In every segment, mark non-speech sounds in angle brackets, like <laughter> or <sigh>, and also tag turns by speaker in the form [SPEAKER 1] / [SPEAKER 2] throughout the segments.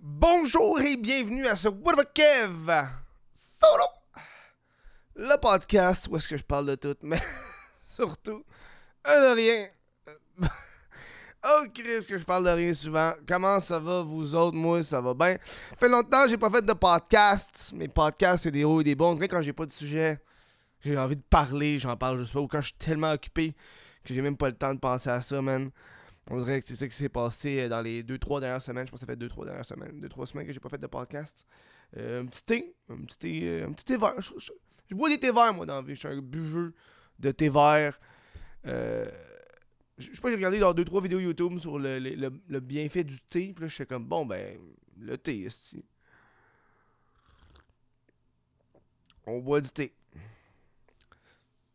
[SPEAKER 1] Bonjour et bienvenue à ce What the Kev Solo Le podcast où est-ce que je parle de tout, mais <laughs> surtout de rien. <laughs> oh Chris, que je parle de rien souvent. Comment ça va vous autres? Moi, ça va bien. Ça fait longtemps que j'ai pas fait de podcast. Mes podcasts, c'est des hauts et des bons. quand j'ai pas de sujet, j'ai envie de parler, j'en parle juste pas. Ou quand je suis tellement occupé que j'ai même pas le temps de penser à ça, man. On dirait que c'est ça qui s'est passé euh, dans les 2-3 dernières semaines. Je pense que ça fait 2-3 dernières semaines. 2-3 semaines que j'ai pas fait de podcast. Euh, un petit thé. Un petit thé, euh, un petit thé vert. Je, bois des thés verts, moi, dans la vie. Je suis un buveux de thé vert. Je sais pas, j'ai regardé dans 2-3 vidéos YouTube sur le, bienfait du thé. Puis là, je suis comme, bon, ben, le thé, ici. On boit du thé.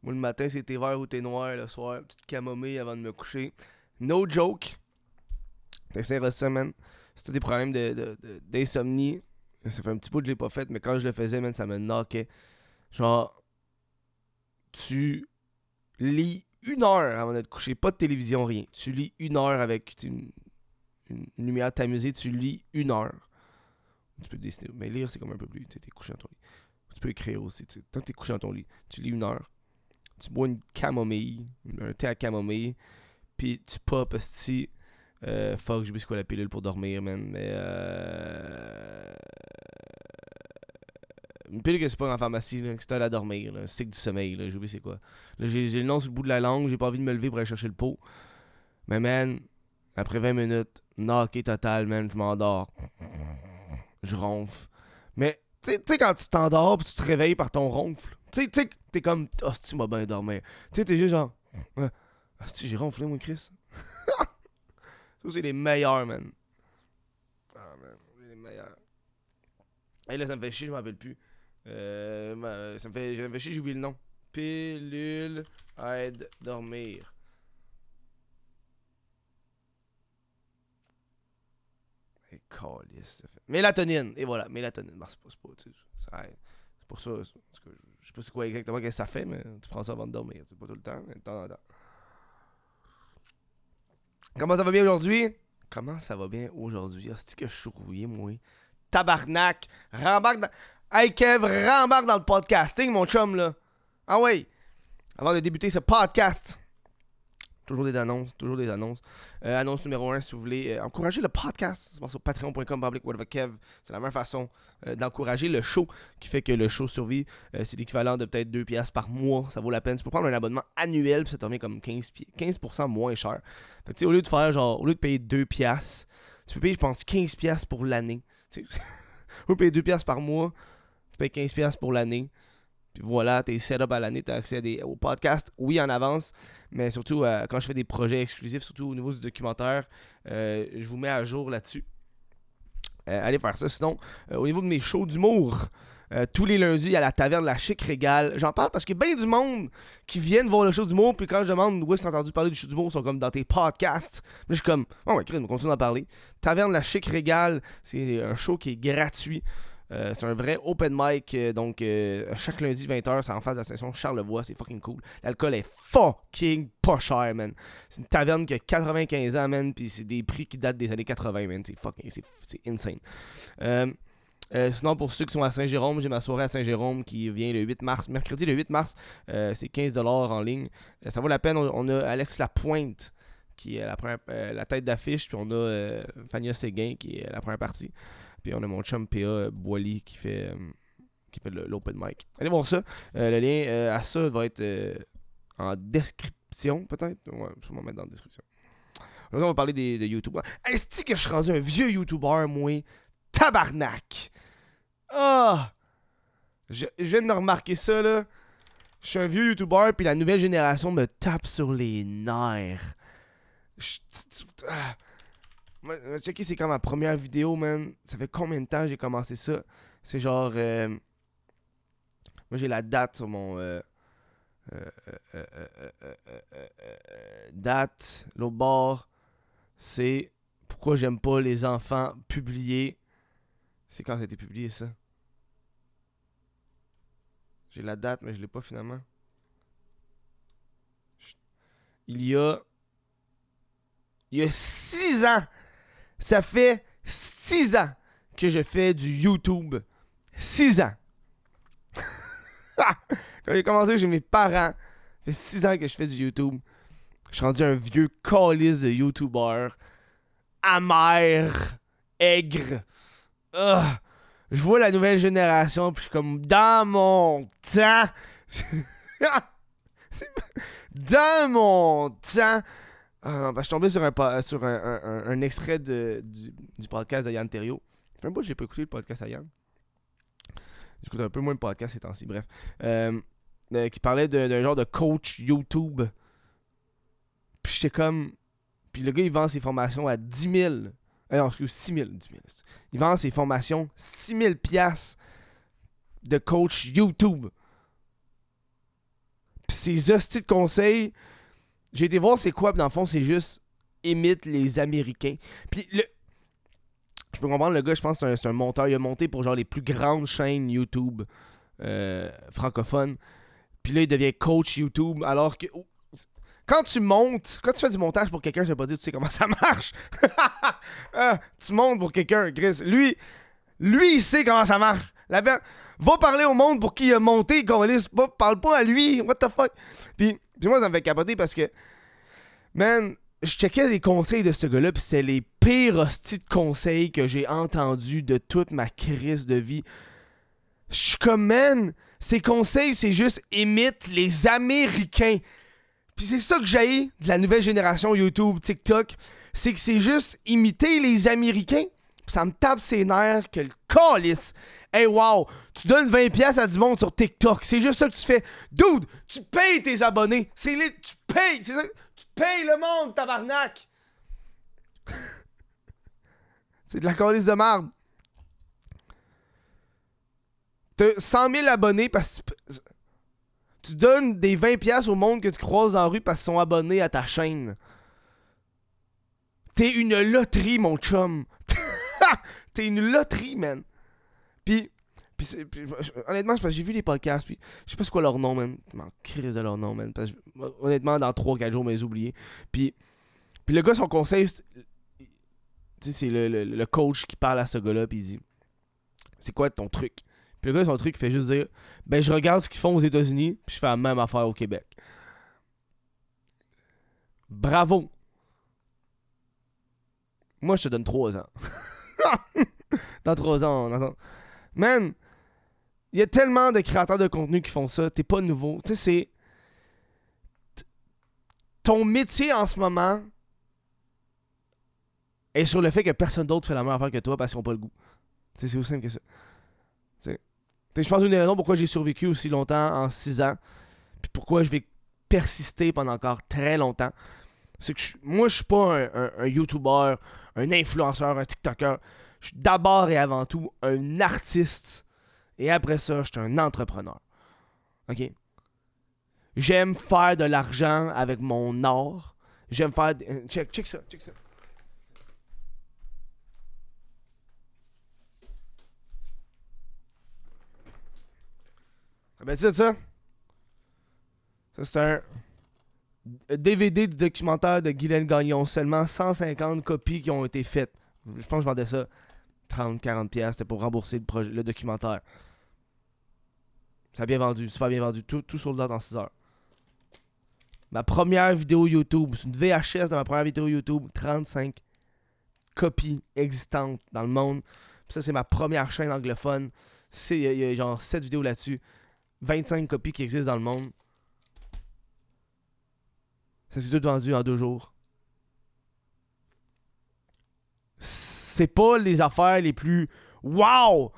[SPEAKER 1] Moi, le matin, c'est thé vert ou thé noir. Le soir, petite camomille avant de me coucher. No joke. T'essayes cette semaine. Si des problèmes d'insomnie, de, de, ça fait un petit peu que je l'ai pas fait, mais quand je le faisais, man, ça me knockait. Genre, tu lis une heure avant de te coucher, pas de télévision, rien. Tu lis une heure avec une, une, lumière t'amuser, tu lis une heure. Tu peux dessiner, mais lire, c'est comme un peu plus. Tu es couché dans ton lit. Tu peux écrire aussi. Tant que tu es couché dans ton lit, tu lis une heure. Tu bois une camomille, un thé à camomille puis tu pop, si. Euh, fuck, j'ai oublié quoi la pilule pour dormir, man. Mais. Euh... Une pilule que c'est pas en pharmacie, là, que c'est à dormir, là. Cycle du sommeil, là. J'ai c'est quoi. Là, j'ai, le nom sur le bout de la langue, j'ai pas envie de me lever pour aller chercher le pot. Mais, man, après 20 minutes, knocké total, man, je m'endors. Je ronfle. Mais, tu sais, quand tu t'endors pis tu te réveilles par ton ronfle, tu sais, t'es comme, oh, tu m'as bien dormi. Tu sais, t'es juste genre, ah, j'ai ronflé, moi, Chris. <laughs> ça, c'est les meilleurs, man. Ah, man, c'est les meilleurs. Et là, ça me fait chier, je m'en rappelle plus. Euh, ça me fait, ça me fait chier, j'ai oublié le nom. Pilule aide dormir. Et calice, ça fait. Mélatonine, et voilà, mélatonine. Bah, c'est pas, c'est pas, c'est pour ça. Je sais pas c'est quoi exactement que ça fait, mais tu prends ça avant de dormir. C'est pas tout le temps, mais de temps en temps. Comment ça va bien aujourd'hui? Comment ça va bien aujourd'hui? cest que je suis rouillé, moi? Tabarnak! Rembarque dans... Hey Kev, rembarque dans le podcasting, mon chum, là. Ah oui! Avant de débuter ce podcast, Toujours des annonces, toujours des annonces. Euh, annonce numéro 1, si vous voulez euh, encourager le podcast, c'est sur patreon.com Kev. C'est la meilleure façon euh, d'encourager le show qui fait que le show survit. c'est l'équivalent de peut-être 2 piastres par mois. Ça vaut la peine. Tu peux prendre un abonnement annuel, puis ça te revient comme 15, 15% moins cher. Fait que, au lieu de faire genre, au lieu de payer 2 piastres, tu peux payer, je pense, 15 piastres pour l'année. <laughs> au lieu payer 2 piastres par mois, tu payes 15 piastres pour l'année. Puis voilà, t'es set up à l'année, t'as accès à des, au podcast, oui, en avance, mais surtout euh, quand je fais des projets exclusifs, surtout au niveau du documentaire, euh, je vous mets à jour là-dessus. Euh, allez faire ça. Sinon, au niveau de mes shows d'humour, tous les lundis à la taverne La Chic Régale. J'en parle parce a bien du monde qui viennent voir le show d'humour. Puis quand je demande où est-ce que entendu parler du show d'humour, ils sont comme dans tes podcasts. Mais je suis comme, oh ouais, on continue d'en parler. Taverne La Chic Régale, c'est un show qui est gratuit. Euh, c'est un vrai open mic. Euh, donc, euh, chaque lundi 20h, c'est en face de la station Charlevoix. C'est fucking cool. L'alcool est fucking pas cher, man. C'est une taverne qui a 95 ans, man. Puis c'est des prix qui datent des années 80, man. C'est fucking. C'est insane. sinon, pour ceux qui sont à Saint-Jérôme, j'ai ma soirée à Saint-Jérôme qui vient le 8 mars. Mercredi le 8 mars, c'est 15$ en ligne. ça vaut la peine. On, a Alex Lapointe qui est la, la tête d'affiche. Puis on a Fania Séguin qui est la première partie. On a mon chum PA Boily qui fait, euh, qui fait l'open mic. Allez voir ça. Euh, le lien euh, à ça va être en description, peut-être? Je vais m'en mettre dans la description. Aujourd'hui, on va parler des, de YouTubers. Est-ce que je suis rendu un vieux YouTuber, moi? Tabarnak! Ah! Je, viens de remarquer ça, là. Je suis un vieux YouTuber, puis la nouvelle génération me tape sur les nerfs. Je, ah. Moi, checker, c'est comme ma première vidéo, man. Ça fait combien de temps j'ai commencé ça? C'est genre. Euh, moi, j'ai la date sur mon. Euh, euh, date, l'autre bord, c'est pourquoi j'aime pas les enfants publiés. C'est quand ça a été publié, ça? J'ai la date, mais je l'ai pas finalement. Il y a. Il y a 6 ans! Ça fait 6 ans que je fais du YouTube. 6 ans. <laughs> Quand j'ai commencé chez mes parents, ça fait 6 ans que je fais du YouTube. Je suis rendu un vieux calice de YouTuber. Amer. Aigre. Je vois la nouvelle génération, puis je suis comme, dans mon temps. <laughs> dans mon temps. Ah, ben, je suis tombé sur un, sur un, extrait de, du, podcast de Yann Terrio. Enfin, moi, j'ai pas écouté le podcast à Yann. J'écoute un peu moins le podcast ces temps-ci, bref. Euh, euh, qui parlait d'un genre de coach YouTube. Puis j'étais comme. Puis le gars, il vend ses formations à 10 000. Euh, non, excuse, 6 000. 10 000. Il vend ses formations 6 000 de coach YouTube. Puis ses hosties de conseils j'ai été voir c'est quoi, dans le fond, c'est juste imite les Américains. Puis le. Je peux comprendre, le gars, je pense que c'est un, monteur. Il a monté pour genre les plus grandes chaînes YouTube euh, francophones. Puis là, il devient coach YouTube. Alors que. Quand tu montes, quand tu fais du montage pour quelqu'un, je vais pas dire tu sais comment <laughs> ça marche. <laughs> Ah, tu montes pour quelqu'un, Chris. Lui, lui, il sait comment ça marche. La Va parler au monde pour qui il a monté, pas Parle pas à lui. What the fuck? Puis puis moi, ça me fait capoter parce que, man, je checkais les conseils de ce gars-là, puis c'est les pires hosties de conseils que j'ai entendus de toute ma crise de vie. Je suis comme, man, ces conseils, c'est juste imite les Américains. Puis c'est ça que j'ai de la nouvelle génération YouTube, TikTok, c'est que c'est juste imiter les Américains. Ça me tape ses nerfs que le calice. Hey, wow, tu donnes 20$ à du monde sur TikTok. C'est juste ça que tu fais. Dude, tu payes tes abonnés. C'est les... Tu payes. C'est ça. Tu payes le monde, tabarnak. <laughs> c'est de la calice de merde. T'as 100 000 abonnés parce que tu donnes des 20$ au monde que tu croises en rue parce qu'ils sont abonnés à ta chaîne. T'es une loterie, mon chum. T'es une loterie, man. Puis, honnêtement, j'ai vu les podcasts, puis je sais pas c'est quoi leur nom, man. Je m'en crise de leur nom, man. Parce que, honnêtement, dans 3-4 jours, mais oublié. Puis, puis le gars, son conseil, c'est le, le, coach qui parle à ce gars-là, puis il dit C'est quoi ton truc? Puis le gars, son truc, fait juste dire Ben, je regarde ce qu'ils font aux États-Unis, puis je fais la même affaire au Québec. Bravo Moi, je te donne 3 ans. <laughs> <laughs> dans 3 ans, dans Man, il y a tellement de créateurs de contenu qui font ça. T'es pas nouveau. Tu sais, c'est. Ton métier en ce moment est sur le fait que personne d'autre fait la même affaire que toi parce qu'ils n'ont pas le goût. C'est aussi simple que ça. Tu je pense une des raisons pourquoi j'ai survécu aussi longtemps en 6 ans, puis pourquoi je vais persister pendant encore très longtemps, c'est que moi, je suis pas un YouTuber, un influenceur, un TikToker. Je suis d'abord et avant tout un artiste. Et après ça, je suis un entrepreneur. OK? J'aime faire de l'argent avec mon art. J'aime faire. Check, check ça, check ça. Ah ça? Ça, c'est un DVD du documentaire de Guylaine Gagnon. Seulement 150 copies qui ont été faites. Je pense que je vendais ça 30-40$. C'était pour rembourser le, documentaire. Ça a bien vendu, super bien vendu. Tout, tout le date en 6 heures. Ma première vidéo YouTube, c'est une VHS de ma première vidéo YouTube, 35 copies existantes dans le monde. ça, c'est ma première chaîne anglophone. Il y, a genre 7 vidéos là-dessus. 25 copies qui existent dans le monde. Ça s'est tout vendu en deux jours. C'est pas les affaires les plus. Wow!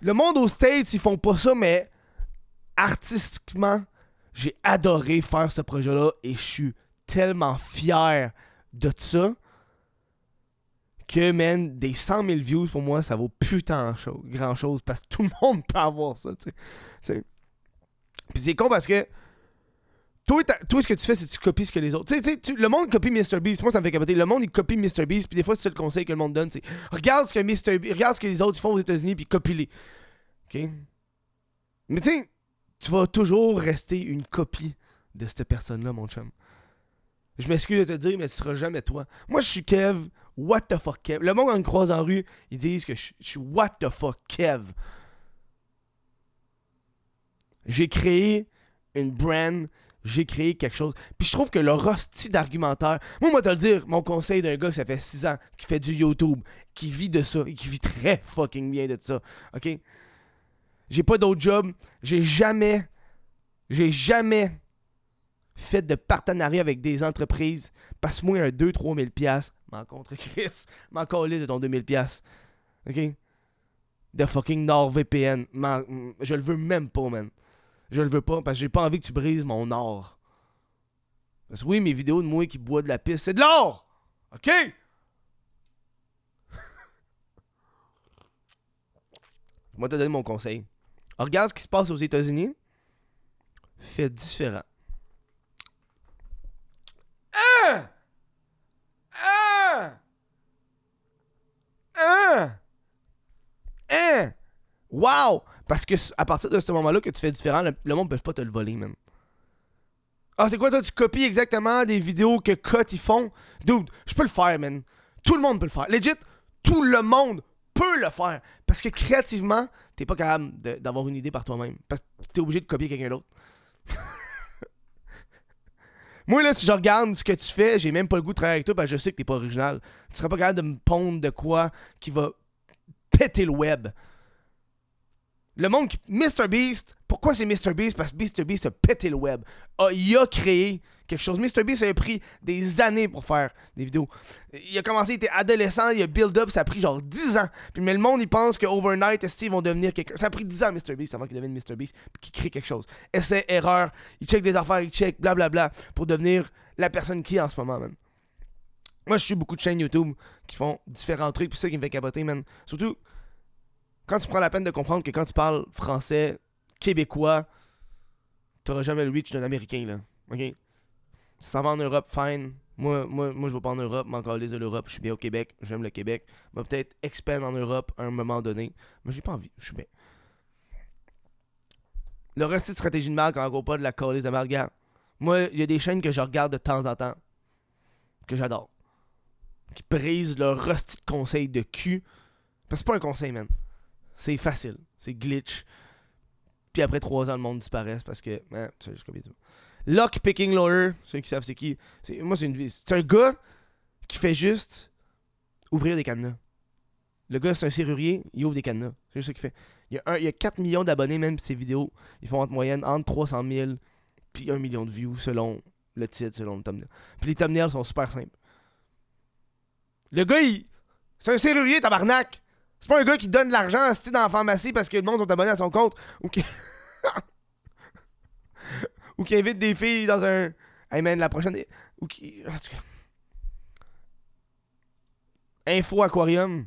[SPEAKER 1] Le monde aux States, ils font pas ça, mais artistiquement, j'ai adoré faire ce projet-là et je suis tellement fier de ça que, man, des 100 000 views, pour moi, ça vaut putain grand chose parce que tout le monde <laughs> peut avoir ça, tu sais. Puis c'est con parce que toi, ce que tu fais, c'est que tu copies ce que les autres. Le monde copie MrBeast. Moi, ça me fait capoter. Le monde, il copie MrBeast. Puis des fois, c'est le conseil que le monde donne. C'est regarde ce que MrBeast, regarde ce que les autres font aux États-Unis, puis copie-les. OK? Mais tu tu vas toujours rester une copie de cette personne-là, mon chum. Je m'excuse de te dire, mais tu seras jamais toi. Moi, je suis Kev. What the fuck Kev? Le monde, quand me croise en rue, ils disent que je je suis What the fuck Kev. J'ai créé une brand, j'ai créé quelque chose. Puis je trouve que le rosti d'argumentaire. Moi, moi, te le dire, mon conseil d'un gars que ça fait 6 ans, qui fait du YouTube, qui vit de ça et qui vit très fucking bien de ça. Ok? J'ai pas d'autre job. J'ai jamais. J'ai jamais fait de partenariat avec des entreprises. Passe-moi un 2-3 000 piastres. M'en contre Chris. <laughs> M'en de ton 2000 piastres. Ok? De fucking NordVPN. Je le veux même pas, man. Je le veux pas parce que j'ai pas envie que tu brises mon or. Parce que oui, mes vidéos de moi qui boit de la pisse, c'est de l'or! OK? <laughs> Moi, te donner mon conseil. Regarde ce qui se passe aux États-Unis. Fais différent. Hein? Hein? Hein? Hein? Wow! Parce que à partir de ce moment-là que tu fais différent, le, monde ne peut pas te le voler, man. Ah, c'est quoi, toi, tu copies exactement des vidéos que Cut ils font? Dude, je peux le faire, man. Tout le monde peut le faire. Legit, tout le monde peut le faire. Parce que créativement, t'es pas capable d'avoir une idée par toi-même. Parce que t'es obligé de copier quelqu'un d'autre. <laughs> Moi, là, si je regarde ce que tu fais, j'ai même pas le goût de travailler avec toi parce que je sais que t'es pas original. Tu seras pas capable de me pondre de quoi qui va péter le web. Le monde qui. Mr. Beast, pourquoi c'est Mr. Beast? Parce que Mr. Beast a pété le web. Ah, il a créé quelque chose. Mr. Beast a pris des années pour faire des vidéos. Il a commencé, il était adolescent, il a build up, ça a pris genre 10 ans. Puis, mais le monde, il pense que overnight, esti, ils vont devenir quelqu'un. Ça a pris 10 ans, Mr. Beast, avant qu'il devienne Mr. Beast, puis qu'il crée quelque chose. Essai, erreur, il check des affaires, il check, blablabla, pour devenir la personne qui est en ce moment, man. Moi, je suis beaucoup de chaînes YouTube qui font différents trucs, puis ça qui me fait capoter, man. Surtout, quand tu prends la peine de comprendre que quand tu parles français, québécois, t'auras jamais le reach d'un Américain, là. OK? Si ça va en Europe, fine. Moi, moi, moi je vais pas en Europe, mais encore les de l'Europe, je suis bien au Québec, j'aime le Québec. Je vais peut-être expand en Europe à un moment donné, mais j'ai pas envie, je suis bien. Le reste de stratégie de marque, en gros pas de la coller de marque. Moi, il y a des chaînes que je regarde de temps en temps, que j'adore, qui brisent leur rusty de conseil de cul. Parce que c'est pas un conseil, man. C'est facile, c'est glitch. Puis après trois ans, le monde disparaît parce que. hein, tu sais, je connais tout. Lock Picking Lawyer, ceux qui savent c'est qui. c'est- Moi, c'est une C'est un gars qui fait juste ouvrir des cadenas. Le gars, c'est un serrurier, il ouvre des cadenas. C'est juste ça qu'il fait. Il y, a un, il y a 4 millions d'abonnés, même ses vidéos. Ils font entre moyenne entre 300 000 puis 1 million de views selon le titre, selon le thumbnail. Puis les thumbnails sont super simples. Le gars, il. C'est un serrurier, tabarnak! C'est pas un gars qui donne de l'argent à dans la pharmacie parce que le monde sont abonnés à son compte ou qui. <laughs> ou qui invite des filles dans un. Hey man, la prochaine. Ou qui. En tout cas. Info Aquarium.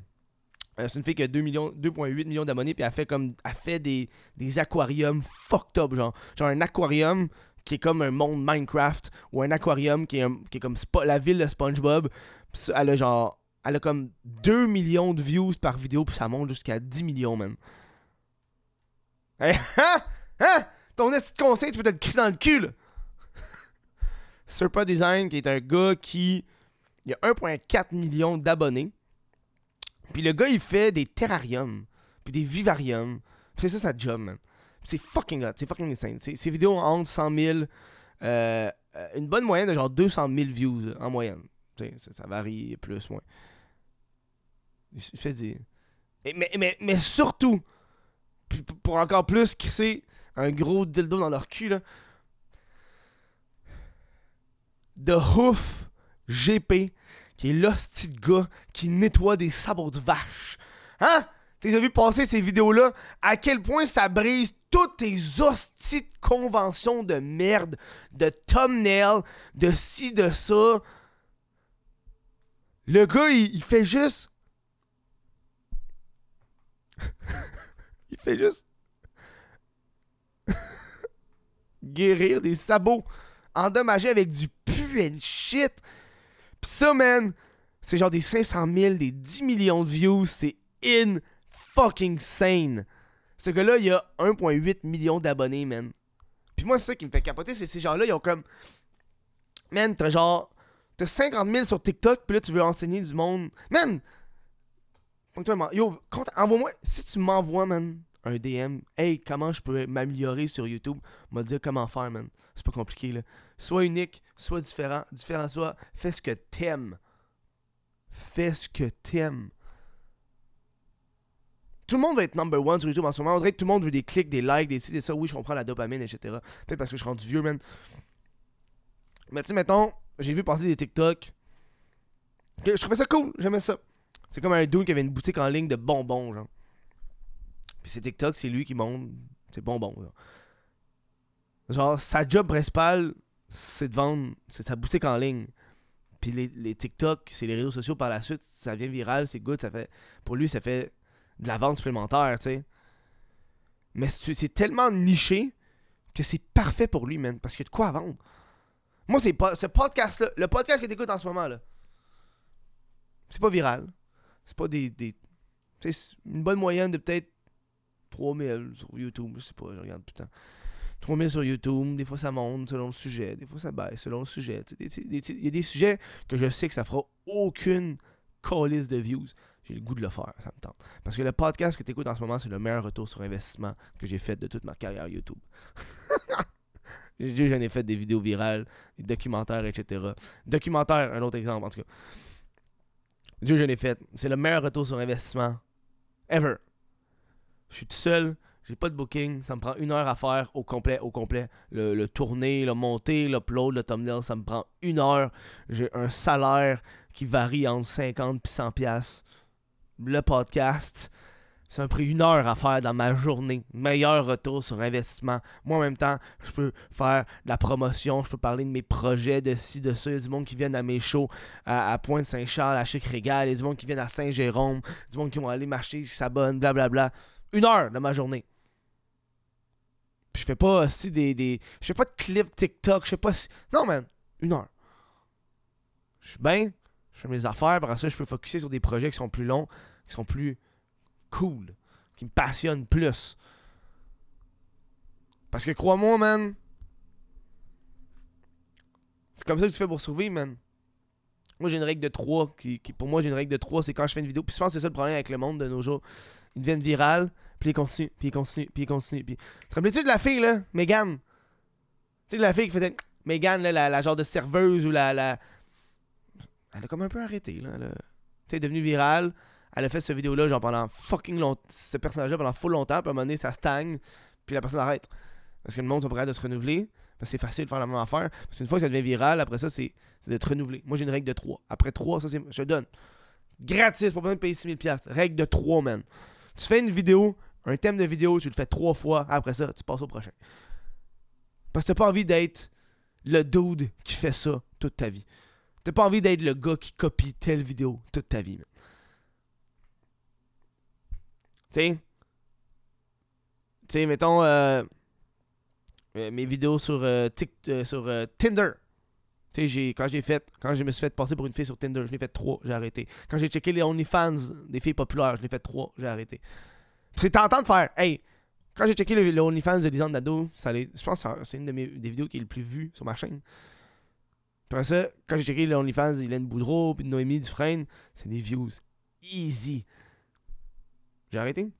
[SPEAKER 1] Euh, c'est une fille qui a 2 millions, 2,8 millions d'abonnés, puis elle fait comme. Elle fait des, des aquariums fucked up, genre. Genre un aquarium qui est comme un monde Minecraft, ou un aquarium qui est, qui est comme la ville de SpongeBob. Elle a genre. Elle a comme 2 millions de views par vidéo, puis ça monte jusqu'à 10 millions, man. <laughs> Hein? Hein? Ton petit conseil, tu peux te le dans le cul, là. <laughs> Design, qui est un gars qui. Il a 1,4 million d'abonnés. Puis le gars, il fait des terrariums, puis des vivariums. C'est ça sa job, man. C'est fucking hot, c'est fucking insane. Ses vidéos ont entre 100 000, euh, euh, une bonne moyenne de genre 200 000 views en moyenne. Ça varie plus, moins. Il s- il fait des. Et- mais, mais, mais surtout, pour encore plus crisser un gros dildo dans leur cul, là. The Hoof GP, qui est l'hostie de gars qui nettoie des sabots de vache. Hein? T'as vu passer ces vidéos-là? À quel point ça brise toutes tes hosties de conventions de merde, de thumbnail, de ci, de ça. Le gars, il fait juste. <laughs> il fait juste. guérir des sabots endommagés avec du puel shit. Pis ça, man, c'est genre des 500 000, des 10 millions de views. C'est in fucking sane. Ce gars-là, il a 1,8 million d'abonnés, man. Puis moi, c'est ça qui me fait capoter, c'est ces gens-là, ils ont comme. Man, t'as genre T'as 50 000 sur TikTok, puis là, tu veux enseigner du monde. Man! Yo, envoie-moi. Si tu m'envoies, man, un DM, hey, comment je peux m'améliorer sur YouTube, m'a dire comment faire, man. C'est pas compliqué, là. Sois unique, sois différent. Différent, soit. Fais ce que t'aimes. Fais ce que t'aimes. Tout le monde va être number one sur YouTube en ce moment. On dirait que tout le monde veut des clics, des likes, des ci, des ça. Oui, je comprends la dopamine, etc. Peut-être parce que je suis rendu vieux, man. Mais tu sais, mettons, j'ai vu passer des TikTok. je trouvais ça cool, j'aimais ça. C'est comme un dude qui avait une boutique en ligne de bonbons, genre. Puis c'est TikTok, c'est lui qui monte C'est bonbons, genre. Genre, sa job principale, c'est de vendre, c'est sa boutique en ligne. Puis les, les TikTok, c'est les réseaux sociaux par la suite, ça vient viral, c'est good, ça fait. Pour lui, ça fait de la vente supplémentaire, tu sais. Mais c'est tellement niché que c'est parfait pour lui, man. Parce qu'il y a de quoi vendre. Moi, c'est pas ce podcast-là, le podcast que t'écoutes en ce moment, là. C'est pas viral. C'est pas des. des c'est une bonne moyenne de peut-être 3000 sur YouTube. Je sais pas, je regarde tout le temps. 3000 sur YouTube, des fois ça monte selon le sujet, des fois ça baisse selon le sujet. Il y a des sujets que je sais que ça fera aucune calice de views. J'ai le goût de le faire, ça me tente. Parce que le podcast que tu écoutes en ce moment, c'est le meilleur retour sur investissement que j'ai fait de toute ma carrière YouTube. <laughs> J'en ai fait des vidéos virales, des documentaires, etc. Documentaire, un autre exemple en tout cas. Dieu, j'en ai fait. C'est le meilleur retour sur investissement ever. Je suis tout seul, j'ai pas de booking, ça me prend une heure à faire au complet, au complet. Le, le tourner, le monter, l'upload, le thumbnail, ça me prend une heure. J'ai un salaire qui varie entre 50 et 100 pièces. Le podcast, ça m'a pris une heure à faire dans ma journée. Meilleur retour sur investissement. Moi, en même temps, je peux faire de la promotion, je peux parler de mes projets, de ci, de ça. Il y a du monde qui vient à mes shows à, Pointe-Saint-Charles, à Chic-Régal. Il y a du monde qui vient à Saint-Jérôme. Du monde qui vont aller marcher, qui s'abonnent, blablabla. Une heure de ma journée. Je fais pas aussi des, des. Je fais pas de clips TikTok. Je fais pas. Non, man. Une heure. Je suis bien. Je fais mes affaires. Après ça, je peux focuser sur des projets qui sont plus longs, qui sont plus cool, qui me passionnent plus. Parce que crois-moi, man. C'est comme ça que tu fais pour survivre, man. Moi, j'ai une règle de 3. Qui, pour moi, j'ai une règle de 3. C'est quand je fais une vidéo. Puis je pense que c'est ça le problème avec le monde de nos jours. Ils deviennent virales. Puis ils continuent. Puis ils continuent. Puis ils continuent. Puis... Tu te rappelles-tu de la fille, là? Megan Tu sais, la fille qui faisait. Megan, là, la, genre de serveuse ou la, la. Elle a comme un peu arrêté, là. Tu sais, devenue virale. Elle a fait cette vidéo-là, genre pendant fucking longtemps. Ce personnage-là pendant full longtemps. Puis à un moment donné, ça stagne. Puis la personne arrête. Parce que le monde sont prêts de se renouveler. Parce que c'est facile de faire la même affaire. Parce qu'une fois que ça devient viral, après ça, c'est de te renouveler. Moi, j'ai une règle de 3. Après 3, ça, c'est. Je te donne. Gratis, pas besoin de payer 6000$. Règle de 3, man. Tu fais une vidéo, un thème de vidéo, tu le fais 3 fois. Après ça, tu passes au prochain. Parce que t'as pas envie d'être le dude qui fait ça toute ta vie. T'as pas envie d'être le gars qui copie telle vidéo toute ta vie, man. Tu sais, mettons euh, euh, mes vidéos sur, euh, sur Tinder. Quand j'ai fait, quand je me suis fait passer pour une fille sur Tinder, je l'ai fait trois, j'ai arrêté. Quand j'ai checké les OnlyFans des filles populaires, je l'ai fait trois, j'ai arrêté. C'est tentant de faire, hey, quand j'ai checké les, OnlyFans de Lisanne Nado, ça je pense que c'est une de mes des vidéos qui est le plus vue sur ma chaîne. Après ça, quand j'ai checké les OnlyFans d'Hélène Boudreau puis de Noémie Dufresne, c'est des views easy. J'ai arrêté.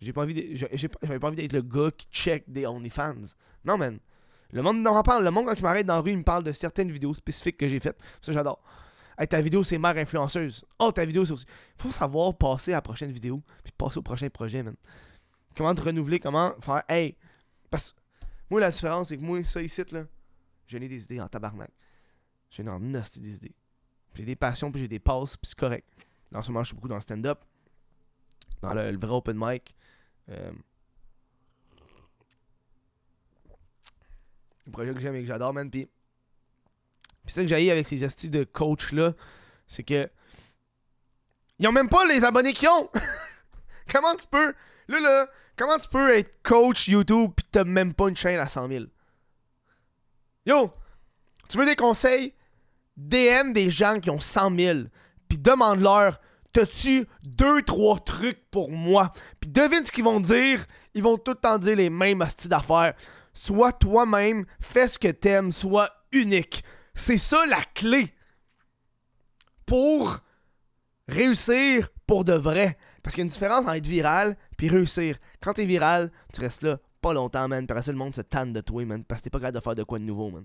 [SPEAKER 1] J'ai pas envie j'avais pas envie d'être le gars qui check des OnlyFans. Non, man. Le monde n'en parle. Le monde, quand il m'arrête dans la rue, il me parle de certaines vidéos spécifiques que j'ai faites. Ça, j'adore. Hey, ta vidéo, c'est mère influenceuse. Oh, ta vidéo, c'est aussi. Faut savoir passer à la prochaine vidéo, puis passer au prochain projet, man. Comment te renouveler, comment faire. Hey! Parce que moi, la différence, c'est que moi, ça ici, là, j'ai des idées en tabarnak. J'ai en des idées. J'ai des passions, puis j'ai des passes, puis c'est correct. En ce moment, je suis beaucoup dans le stand-up dans le, vrai open mic. Euh, un projet que j'aime et que j'adore, man. Puis, puis ça que j'ai avec ces astuces de coach-là, c'est que. Ils ont même pas les abonnés qu'ils ont! <laughs> comment tu peux. Là, là, comment tu peux être coach YouTube pis t'as même pas une chaîne à 100 000? Yo! Tu veux des conseils? DM des gens qui ont 100 000 puis demande-leur T'as-tu deux, trois trucs pour moi? Puis devine ce qu'ils vont dire. Ils vont tout le temps dire les mêmes astuces d'affaires. Sois toi-même, fais ce que t'aimes, sois unique. C'est ça la clé. pour réussir pour de vrai. Parce qu'il y a une différence entre être viral puis réussir. Quand t'es viral, tu restes là pas longtemps, man. Puis après le monde se tanne de toi, man. Parce que t'es pas capable de faire de quoi de nouveau, man.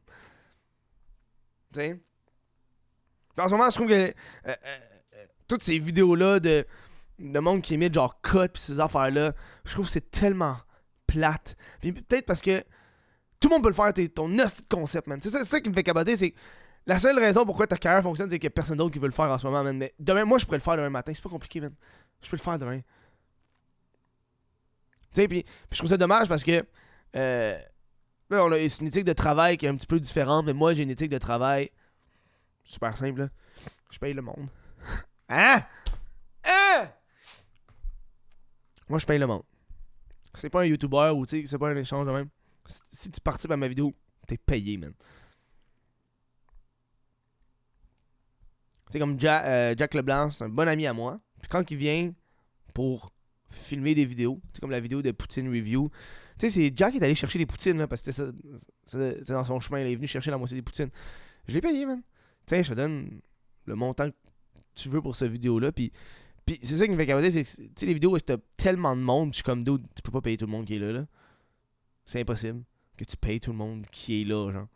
[SPEAKER 1] Tu sais? En ce moment, je trouve que euh, euh, toutes ces vidéos-là de, de monde qui émet genre cut pis ces affaires-là, je trouve que c'est tellement plate. Puis peut-être parce que tout le monde peut le faire, t'es ton de concept, man. C'est ça, qui me fait caboter, c'est la seule raison pourquoi ta carrière fonctionne, c'est qu'il y a personne d'autre qui veut le faire en ce moment, man. Mais demain, moi, je pourrais le faire demain matin. C'est pas compliqué, man. Je peux le faire demain. Tu sais, puis je trouve ça dommage parce que. Euh, on a une éthique de travail qui est un petit peu différente, mais moi, j'ai une éthique de travail super simple. Là. Je paye le monde. <laughs> hein? Hein? Moi, je paye le monde. C'est pas un YouTuber ou c'est pas un échange de même. Si tu participes à ma vidéo, t'es payé, man. C'est comme euh, Jack Leblanc, c'est un bon ami à moi. Puis quand il vient pour filmer des vidéos, c'est comme la vidéo de Poutine Review, tu sais, c'est Jack qui est allé chercher des poutines, là, parce que c'était dans son chemin, il est venu chercher la moitié des poutines. Je l'ai payé, man. Tiens, je te donne le montant tu veux pour cette vidéo-là, puis, puis c'est ça qui me fait capoter, c'est que, tu sais, les vidéos où t'as tellement de monde, je suis comme, tu peux pas payer tout le monde qui est là, là. C'est impossible que tu payes tout le monde qui est là, genre.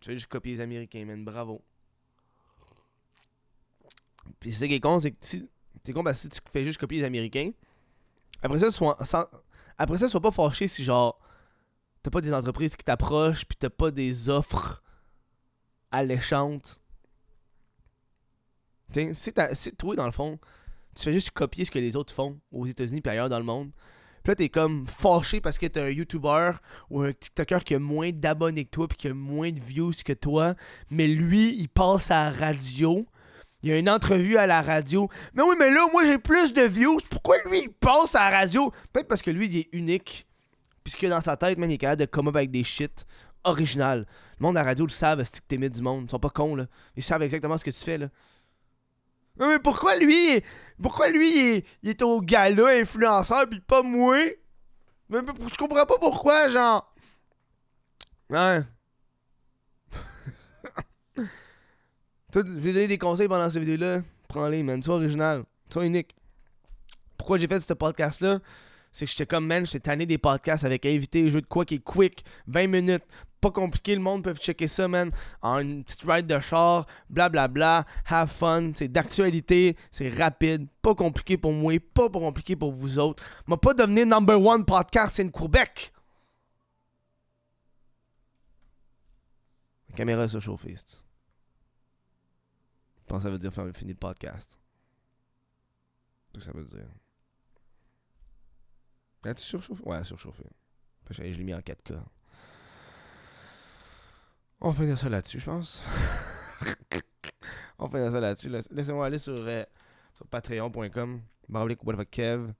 [SPEAKER 1] Tu fais juste copier les Américains, man. Bravo. Puis c'est ça qui est con, c'est que si, con parce que si tu fais juste copier les Américains, après ça, sois, après ça, sois pas fâché si genre t'as pas des entreprises qui t'approchent puis t'as pas des offres alléchantes. T'sais, si, si toi, dans le fond, tu fais juste copier ce que les autres font aux États-Unis et ailleurs dans le monde, puis là, t'es comme fâché parce que t'es un YouTuber ou un TikToker qui a moins d'abonnés que toi puis qui a moins de views que toi. Mais lui, il passe à la radio. Il y a une entrevue à la radio. Mais oui, mais là, moi, j'ai plus de views. Pourquoi lui, il passe à la radio? Peut-être parce que lui, il est unique. Puisque dans sa tête, man, il est capable de come avec des shit original. Le monde à la radio le savent, c'est que t'es du monde? Ils sont pas cons, là. Ils savent exactement ce que tu fais, là. Mais pourquoi lui, pourquoi lui, il est, au gala influenceur pis pas moi? Mais je comprends pas pourquoi, genre. Ouais. <laughs> je vais donner des conseils pendant cette vidéo-là. Prends-les, man. Sois original. Sois unique. Pourquoi j'ai fait ce podcast-là? C'est que j'étais comme, man, j'étais tanné des podcasts avec invité, jeu de quoi qui est quick, 20 minutes, pas compliqué, le monde peut checker ça, man, en une petite ride de char, blablabla, bla, bla, have fun, c'est d'actualité, c'est rapide, pas compliqué pour moi, pas compliqué pour vous autres. M'a pas devenir number one podcast in Québec. La caméra s'est chauffée, Je pense que ça veut dire faire finir le podcast. C'est ce que ça veut dire? As-tu surchauffé? Ouais, surchauffé. Je l'ai mis en 4K. On va finir ça là-dessus, je pense. <laughs> On va finir ça là-dessus. Laissez-moi aller sur, euh, sur patreon.com. Kev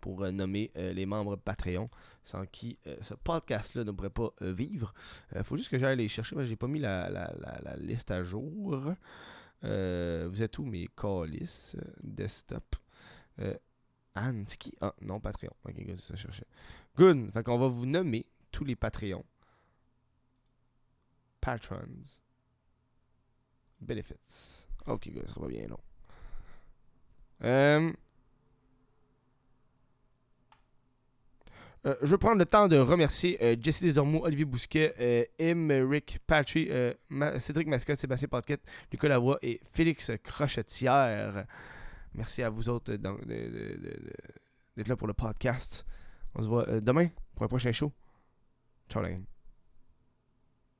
[SPEAKER 1] pour euh, nommer euh, les membres Patreon, sans qui ce podcast-là ne pourrait pas vivre. Faut juste que j'aille les chercher, j'ai pas mis la, la, la, liste à jour. vous êtes où mes calices desktop? Anne, c'est qui? Ah, non, Patreon. Ok, good, ça cherchait. Good. Fait qu'on va vous nommer tous les Patreons. Patrons. Benefits. Ok, ça va bien long. Euh, euh, je vais prendre le temps de remercier euh, Jesse Desormeaux, Olivier Bousquet, euh, Patry, Cédric Mascotte, Sébastien Podquette, Lucas Lavoie et Félix Crochetière. Merci à vous autres d'être là pour le podcast. On se voit demain pour un prochain show. Ciao, la